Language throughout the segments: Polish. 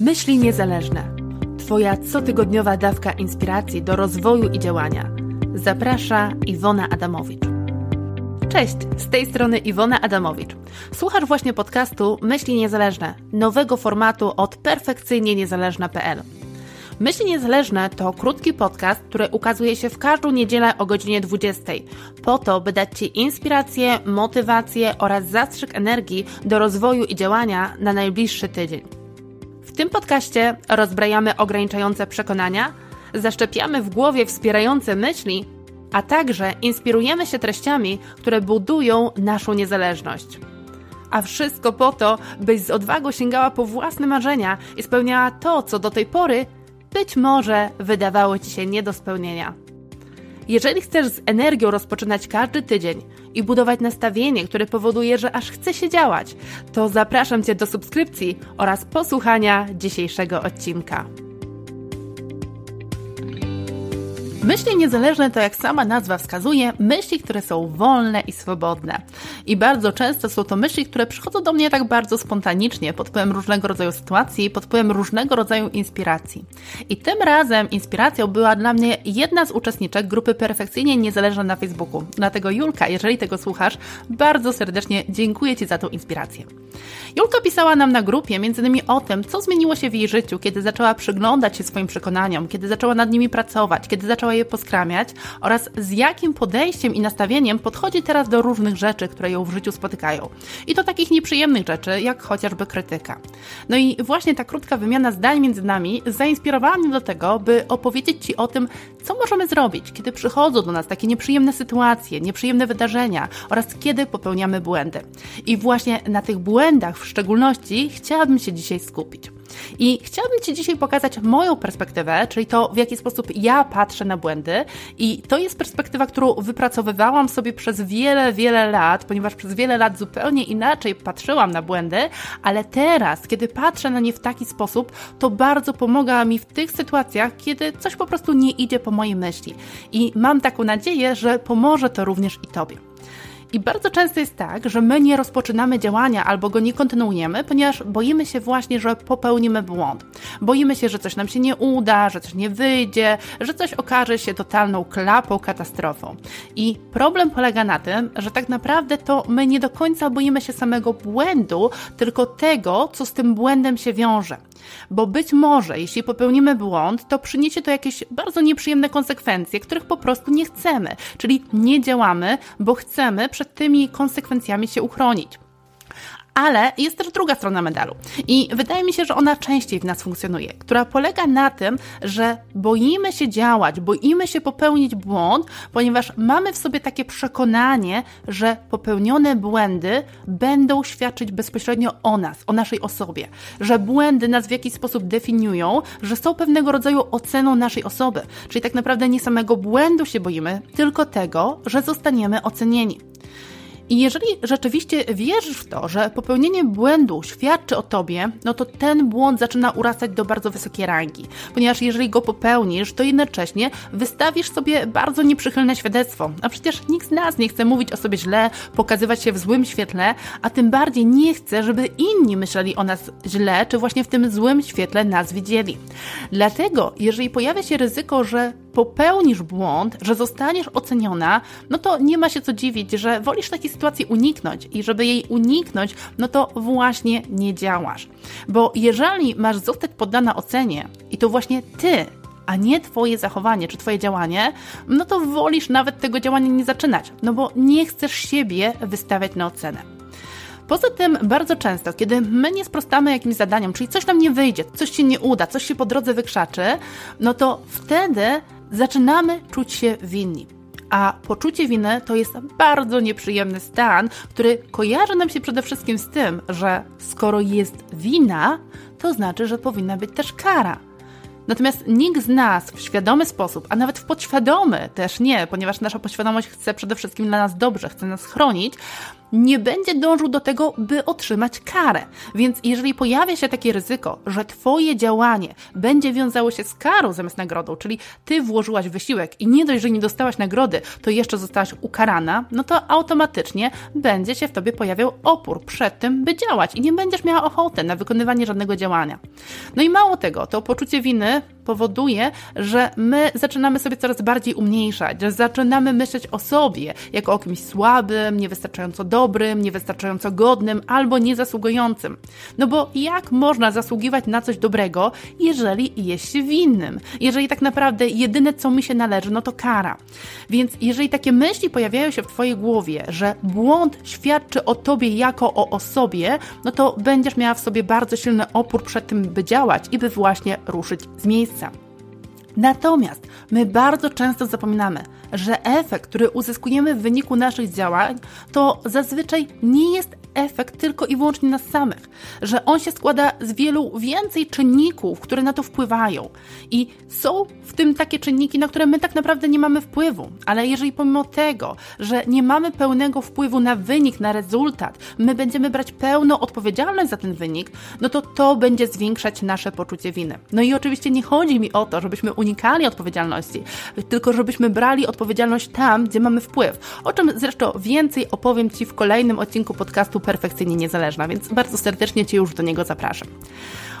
Myśli niezależne. Twoja cotygodniowa dawka inspiracji do rozwoju i działania. Zaprasza Iwona Adamowicz. Cześć, z tej strony Iwona Adamowicz. Słuchasz właśnie podcastu Myśli Niezależne, nowego formatu od perfekcyjnie niezależna.pl. Myśli Niezależne to krótki podcast, który ukazuje się w każdą niedzielę o godzinie 20, po to, by dać Ci inspirację, motywację oraz zastrzyk energii do rozwoju i działania na najbliższy tydzień. W tym podcaście rozbrajamy ograniczające przekonania, zaszczepiamy w głowie wspierające myśli, a także inspirujemy się treściami, które budują naszą niezależność. A wszystko po to, byś z odwagą sięgała po własne marzenia i spełniała to, co do tej pory być może wydawało Ci się nie do spełnienia. Jeżeli chcesz z energią rozpoczynać każdy tydzień i budować nastawienie, które powoduje, że aż chce się działać, to zapraszam Cię do subskrypcji oraz posłuchania dzisiejszego odcinka. Myśli niezależne to, jak sama nazwa wskazuje, myśli, które są wolne i swobodne. I bardzo często są to myśli, które przychodzą do mnie tak bardzo spontanicznie, pod wpływem różnego rodzaju sytuacji, pod wpływem różnego rodzaju inspiracji. I tym razem inspiracją była dla mnie jedna z uczestniczek grupy Perfekcyjnie Niezależna na Facebooku. Dlatego Julka, jeżeli tego słuchasz, bardzo serdecznie dziękuję Ci za tą inspirację. Julka pisała nam na grupie m.in. o tym, co zmieniło się w jej życiu, kiedy zaczęła przyglądać się swoim przekonaniom, kiedy zaczęła nad nimi pracować, kiedy zaczęła je poskramiać oraz z jakim podejściem i nastawieniem podchodzi teraz do różnych rzeczy, które ją w życiu spotykają. I to takich nieprzyjemnych rzeczy, jak chociażby krytyka. No i właśnie ta krótka wymiana zdań między nami zainspirowała mnie do tego, by opowiedzieć Ci o tym, co możemy zrobić, kiedy przychodzą do nas takie nieprzyjemne sytuacje, nieprzyjemne wydarzenia oraz kiedy popełniamy błędy. I właśnie na tych błędach w szczególności chciałabym się dzisiaj skupić. I chciałabym Ci dzisiaj pokazać moją perspektywę, czyli to, w jaki sposób ja patrzę na błędy. I to jest perspektywa, którą wypracowywałam sobie przez wiele, wiele lat, ponieważ przez wiele lat zupełnie inaczej patrzyłam na błędy, ale teraz, kiedy patrzę na nie w taki sposób, to bardzo pomaga mi w tych sytuacjach, kiedy coś po prostu nie idzie po mojej myśli. I mam taką nadzieję, że pomoże to również i Tobie. I bardzo często jest tak, że my nie rozpoczynamy działania albo go nie kontynuujemy, ponieważ boimy się właśnie, że popełnimy błąd. Boimy się, że coś nam się nie uda, że coś nie wyjdzie, że coś okaże się totalną klapą, katastrofą. I problem polega na tym, że tak naprawdę to my nie do końca boimy się samego błędu, tylko tego, co z tym błędem się wiąże. Bo być może, jeśli popełnimy błąd, to przyniesie to jakieś bardzo nieprzyjemne konsekwencje, których po prostu nie chcemy. Czyli nie działamy, bo chcemy przed tymi konsekwencjami się uchronić. Ale jest też druga strona medalu. I wydaje mi się, że ona częściej w nas funkcjonuje, która polega na tym, że boimy się działać, boimy się popełnić błąd, ponieważ mamy w sobie takie przekonanie, że popełnione błędy będą świadczyć bezpośrednio o nas, o naszej osobie, że błędy nas w jakiś sposób definiują, że są pewnego rodzaju oceną naszej osoby. Czyli tak naprawdę nie samego błędu się boimy, tylko tego, że zostaniemy ocenieni. I jeżeli rzeczywiście wierzysz w to, że popełnienie błędu świadczy o tobie, no to ten błąd zaczyna urastać do bardzo wysokiej rangi. Ponieważ jeżeli go popełnisz, to jednocześnie wystawisz sobie bardzo nieprzychylne świadectwo. A przecież nikt z nas nie chce mówić o sobie źle, pokazywać się w złym świetle, a tym bardziej nie chce, żeby inni myśleli o nas źle, czy właśnie w tym złym świetle nas widzieli. Dlatego, jeżeli pojawia się ryzyko, że popełnisz błąd, że zostaniesz oceniona, no to nie ma się co dziwić, że wolisz takiej sytuacji uniknąć i żeby jej uniknąć, no to właśnie nie działasz. Bo jeżeli masz zostać poddana ocenie i to właśnie ty a nie Twoje zachowanie czy Twoje działanie, no to wolisz nawet tego działania nie zaczynać, no bo nie chcesz siebie wystawiać na ocenę. Poza tym, bardzo często, kiedy my nie sprostamy jakimś zadaniom, czyli coś nam nie wyjdzie, coś się nie uda, coś się po drodze wykrzaczy, no to wtedy zaczynamy czuć się winni. A poczucie winy to jest bardzo nieprzyjemny stan, który kojarzy nam się przede wszystkim z tym, że skoro jest wina, to znaczy, że powinna być też kara. Natomiast nikt z nas w świadomy sposób, a nawet w podświadomy też nie, ponieważ nasza podświadomość chce przede wszystkim dla nas dobrze, chce nas chronić, nie będzie dążył do tego, by otrzymać karę. Więc jeżeli pojawia się takie ryzyko, że Twoje działanie będzie wiązało się z karą zamiast nagrodą, czyli Ty włożyłaś wysiłek i nie dość, że nie dostałaś nagrody, to jeszcze zostałaś ukarana, no to automatycznie będzie się w Tobie pojawiał opór przed tym, by działać i nie będziesz miała ochoty na wykonywanie żadnego działania. No i mało tego, to poczucie winy powoduje, że my zaczynamy sobie coraz bardziej umniejszać, że zaczynamy myśleć o sobie jako o kimś słabym, niewystarczająco dobrym, niewystarczająco godnym albo niezasługującym. No bo jak można zasługiwać na coś dobrego, jeżeli jest się winnym? Jeżeli tak naprawdę jedyne, co mi się należy, no to kara. Więc jeżeli takie myśli pojawiają się w Twojej głowie, że błąd świadczy o Tobie jako o osobie, no to będziesz miała w sobie bardzo silny opór przed tym, by działać i by właśnie ruszyć z miejsca. Natomiast my bardzo często zapominamy, że efekt, który uzyskujemy w wyniku naszych działań, to zazwyczaj nie jest efekt i wyłącznie nas samych, że on się składa z wielu więcej czynników, które na to wpływają. I są w tym takie czynniki, na które my tak naprawdę nie mamy wpływu. Ale jeżeli pomimo tego, że nie mamy pełnego wpływu na wynik, na rezultat, my będziemy brać pełną odpowiedzialność za ten wynik, no to to będzie zwiększać nasze poczucie winy. No i oczywiście nie chodzi mi o to, żebyśmy unikali odpowiedzialności, tylko żebyśmy brali odpowiedzialność tam, gdzie mamy wpływ. O czym zresztą więcej opowiem Ci w kolejnym odcinku podcastu Perfekcyjnie Niezależna, więc bardzo serdecznie Cię już do niego zapraszam.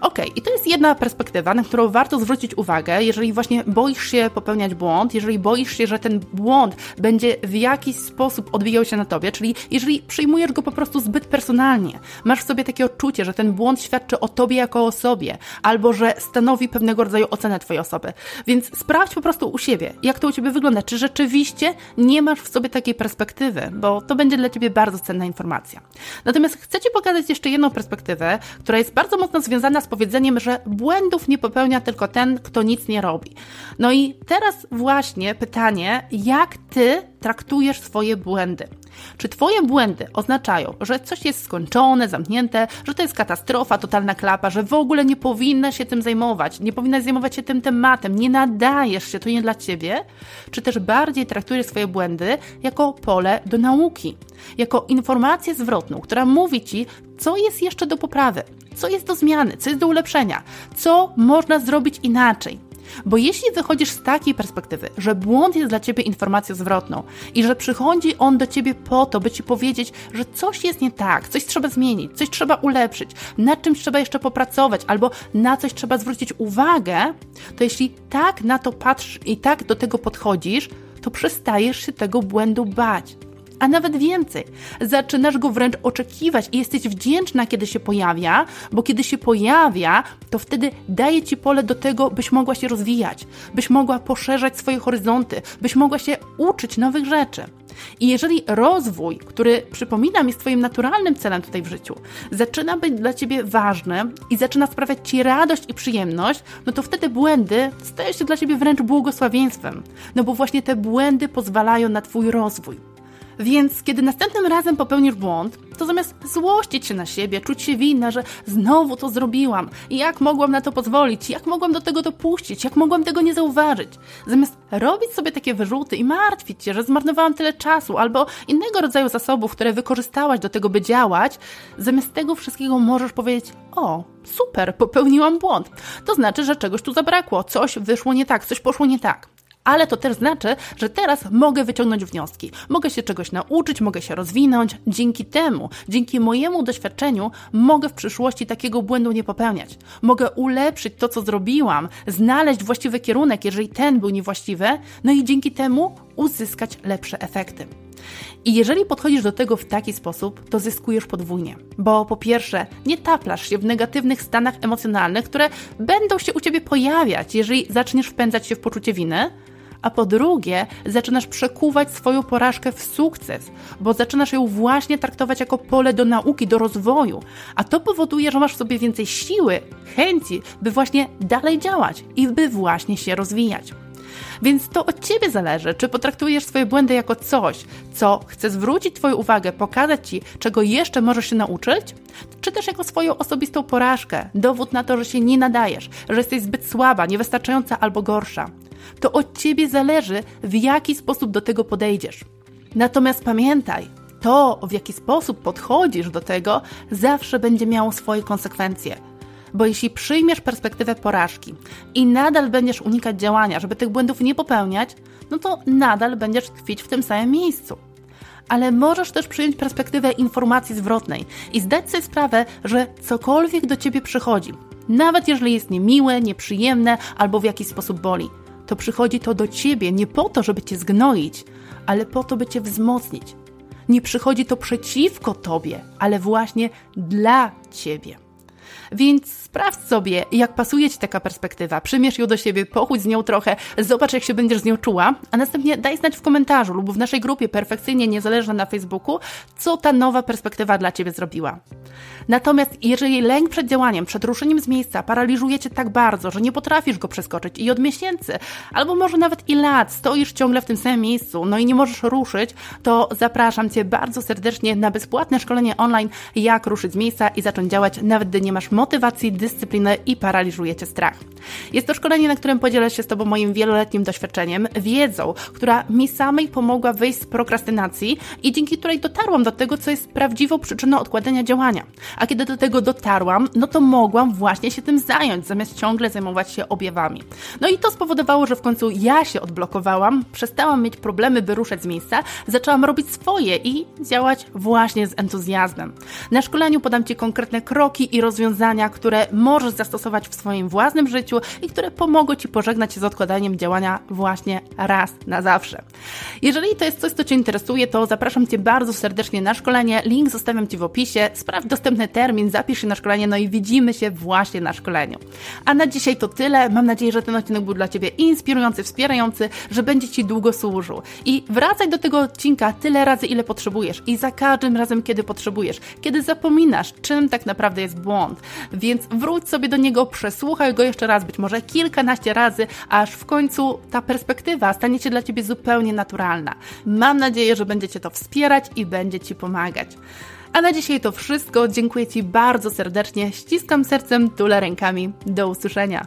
Ok, i to jest jedna perspektywa, na którą warto zwrócić uwagę, jeżeli właśnie boisz się popełniać błąd, jeżeli boisz się, że ten błąd będzie w jakiś sposób odbijał się na tobie, czyli jeżeli przyjmujesz go po prostu zbyt personalnie, masz w sobie takie odczucie, że ten błąd świadczy o tobie jako o osobie, albo że stanowi pewnego rodzaju ocenę twojej osoby. Więc sprawdź po prostu u siebie, jak to u ciebie wygląda, czy rzeczywiście nie masz w sobie takiej perspektywy, bo to będzie dla ciebie bardzo cenna informacja. Natomiast chcę ci pokazać jeszcze jedną perspektywę, która jest bardzo mocno związana z powiedzeniem, że błędów nie popełnia tylko ten, kto nic nie robi. No i teraz właśnie pytanie, jak ty traktujesz swoje błędy? Czy Twoje błędy oznaczają, że coś jest skończone, zamknięte, że to jest katastrofa, totalna klapa, że w ogóle nie powinnaś się tym zajmować, nie powinnaś zajmować się tym tematem, nie nadajesz się, to nie dla Ciebie? Czy też bardziej traktujesz swoje błędy jako pole do nauki, jako informację zwrotną, która mówi Ci, co jest jeszcze do poprawy, co jest do zmiany, co jest do ulepszenia, co można zrobić inaczej. Bo jeśli wychodzisz z takiej perspektywy, że błąd jest dla ciebie informacją zwrotną i że przychodzi on do ciebie po to, by ci powiedzieć, że coś jest nie tak, coś trzeba zmienić, coś trzeba ulepszyć, nad czymś trzeba jeszcze popracować albo na coś trzeba zwrócić uwagę, to jeśli tak na to patrzysz i tak do tego podchodzisz, to przestajesz się tego błędu bać a nawet więcej. Zaczynasz go wręcz oczekiwać i jesteś wdzięczna, kiedy się pojawia, bo kiedy się pojawia, to wtedy daje ci pole do tego, byś mogła się rozwijać, byś mogła poszerzać swoje horyzonty, byś mogła się uczyć nowych rzeczy. I jeżeli rozwój, który przypominam jest Twoim naturalnym celem tutaj w życiu, zaczyna być dla Ciebie ważny i zaczyna sprawiać Ci radość i przyjemność, no to wtedy błędy stają się dla Ciebie wręcz błogosławieństwem. No bo właśnie te błędy pozwalają na Twój rozwój. Więc kiedy następnym razem popełnisz błąd, to zamiast złościć się na siebie, czuć się winna, że znowu to zrobiłam, jak mogłam na to pozwolić, jak mogłam do tego dopuścić, jak mogłam tego nie zauważyć, zamiast robić sobie takie wyrzuty i martwić się, że zmarnowałam tyle czasu albo innego rodzaju zasobów, które wykorzystałaś do tego, by działać, zamiast tego wszystkiego możesz powiedzieć: O, super, popełniłam błąd. To znaczy, że czegoś tu zabrakło, coś wyszło nie tak, coś poszło nie tak ale to też znaczy, że teraz mogę wyciągnąć wnioski, mogę się czegoś nauczyć, mogę się rozwinąć. Dzięki temu, dzięki mojemu doświadczeniu, mogę w przyszłości takiego błędu nie popełniać. Mogę ulepszyć to, co zrobiłam, znaleźć właściwy kierunek, jeżeli ten był niewłaściwy, no i dzięki temu uzyskać lepsze efekty. I jeżeli podchodzisz do tego w taki sposób, to zyskujesz podwójnie. Bo po pierwsze, nie taplasz się w negatywnych stanach emocjonalnych, które będą się u ciebie pojawiać, jeżeli zaczniesz wpędzać się w poczucie winy, a po drugie zaczynasz przekuwać swoją porażkę w sukces, bo zaczynasz ją właśnie traktować jako pole do nauki, do rozwoju, a to powoduje, że masz w sobie więcej siły, chęci, by właśnie dalej działać i by właśnie się rozwijać. Więc to od ciebie zależy, czy potraktujesz swoje błędy jako coś, co chce zwrócić Twoją uwagę, pokazać Ci, czego jeszcze możesz się nauczyć, czy też jako swoją osobistą porażkę, dowód na to, że się nie nadajesz, że jesteś zbyt słaba, niewystarczająca albo gorsza. To od ciebie zależy, w jaki sposób do tego podejdziesz. Natomiast pamiętaj, to, w jaki sposób podchodzisz do tego, zawsze będzie miało swoje konsekwencje. Bo jeśli przyjmiesz perspektywę porażki i nadal będziesz unikać działania, żeby tych błędów nie popełniać, no to nadal będziesz tkwić w tym samym miejscu. Ale możesz też przyjąć perspektywę informacji zwrotnej i zdać sobie sprawę, że cokolwiek do ciebie przychodzi, nawet jeżeli jest niemiłe, nieprzyjemne albo w jakiś sposób boli, to przychodzi to do ciebie nie po to, żeby cię zgnoić, ale po to, by cię wzmocnić. Nie przychodzi to przeciwko tobie, ale właśnie dla ciebie. Więc sprawdź sobie, jak pasuje Ci taka perspektywa. Przymierz ją do siebie, pochódź z nią trochę, zobacz, jak się będziesz z nią czuła, a następnie daj znać w komentarzu lub w naszej grupie Perfekcyjnie Niezależna na Facebooku, co ta nowa perspektywa dla Ciebie zrobiła. Natomiast jeżeli lęk przed działaniem, przed ruszeniem z miejsca paraliżuje Cię tak bardzo, że nie potrafisz go przeskoczyć i od miesięcy, albo może nawet i lat stoisz ciągle w tym samym miejscu, no i nie możesz ruszyć, to zapraszam Cię bardzo serdecznie na bezpłatne szkolenie online, jak ruszyć z miejsca i zacząć działać, nawet gdy nie masz motywacji, dyscypliny i paraliżuje Cię strach. Jest to szkolenie, na którym podzielę się z Tobą moim wieloletnim doświadczeniem, wiedzą, która mi samej pomogła wyjść z prokrastynacji i dzięki której dotarłam do tego, co jest prawdziwą przyczyną odkładania działania. A kiedy do tego dotarłam, no to mogłam właśnie się tym zająć, zamiast ciągle zajmować się objawami. No i to spowodowało, że w końcu ja się odblokowałam, przestałam mieć problemy, by ruszać z miejsca, zaczęłam robić swoje i działać właśnie z entuzjazmem. Na szkoleniu podam Ci konkretne kroki i rozwiązania, które możesz zastosować w swoim własnym życiu i które pomogą Ci pożegnać się z odkładaniem działania właśnie raz na zawsze. Jeżeli to jest coś, co Cię interesuje, to zapraszam Cię bardzo serdecznie na szkolenie. Link zostawiam Ci w opisie. Sprawdź dostępny termin, zapisz się na szkolenie, no i widzimy się właśnie na szkoleniu. A na dzisiaj to tyle. Mam nadzieję, że ten odcinek był dla Ciebie inspirujący, wspierający, że będzie Ci długo służył. I wracaj do tego odcinka tyle razy, ile potrzebujesz i za każdym razem, kiedy potrzebujesz, kiedy zapominasz, czym tak naprawdę jest błąd. Więc wróć sobie do niego, przesłuchaj go jeszcze raz, być może kilkanaście razy, aż w końcu ta perspektywa stanie się dla Ciebie zupełnie naturalna. Mam nadzieję, że będzie Cię to wspierać i będzie Ci pomagać. A na dzisiaj to wszystko. Dziękuję Ci bardzo serdecznie. Ściskam sercem, tulę rękami. Do usłyszenia.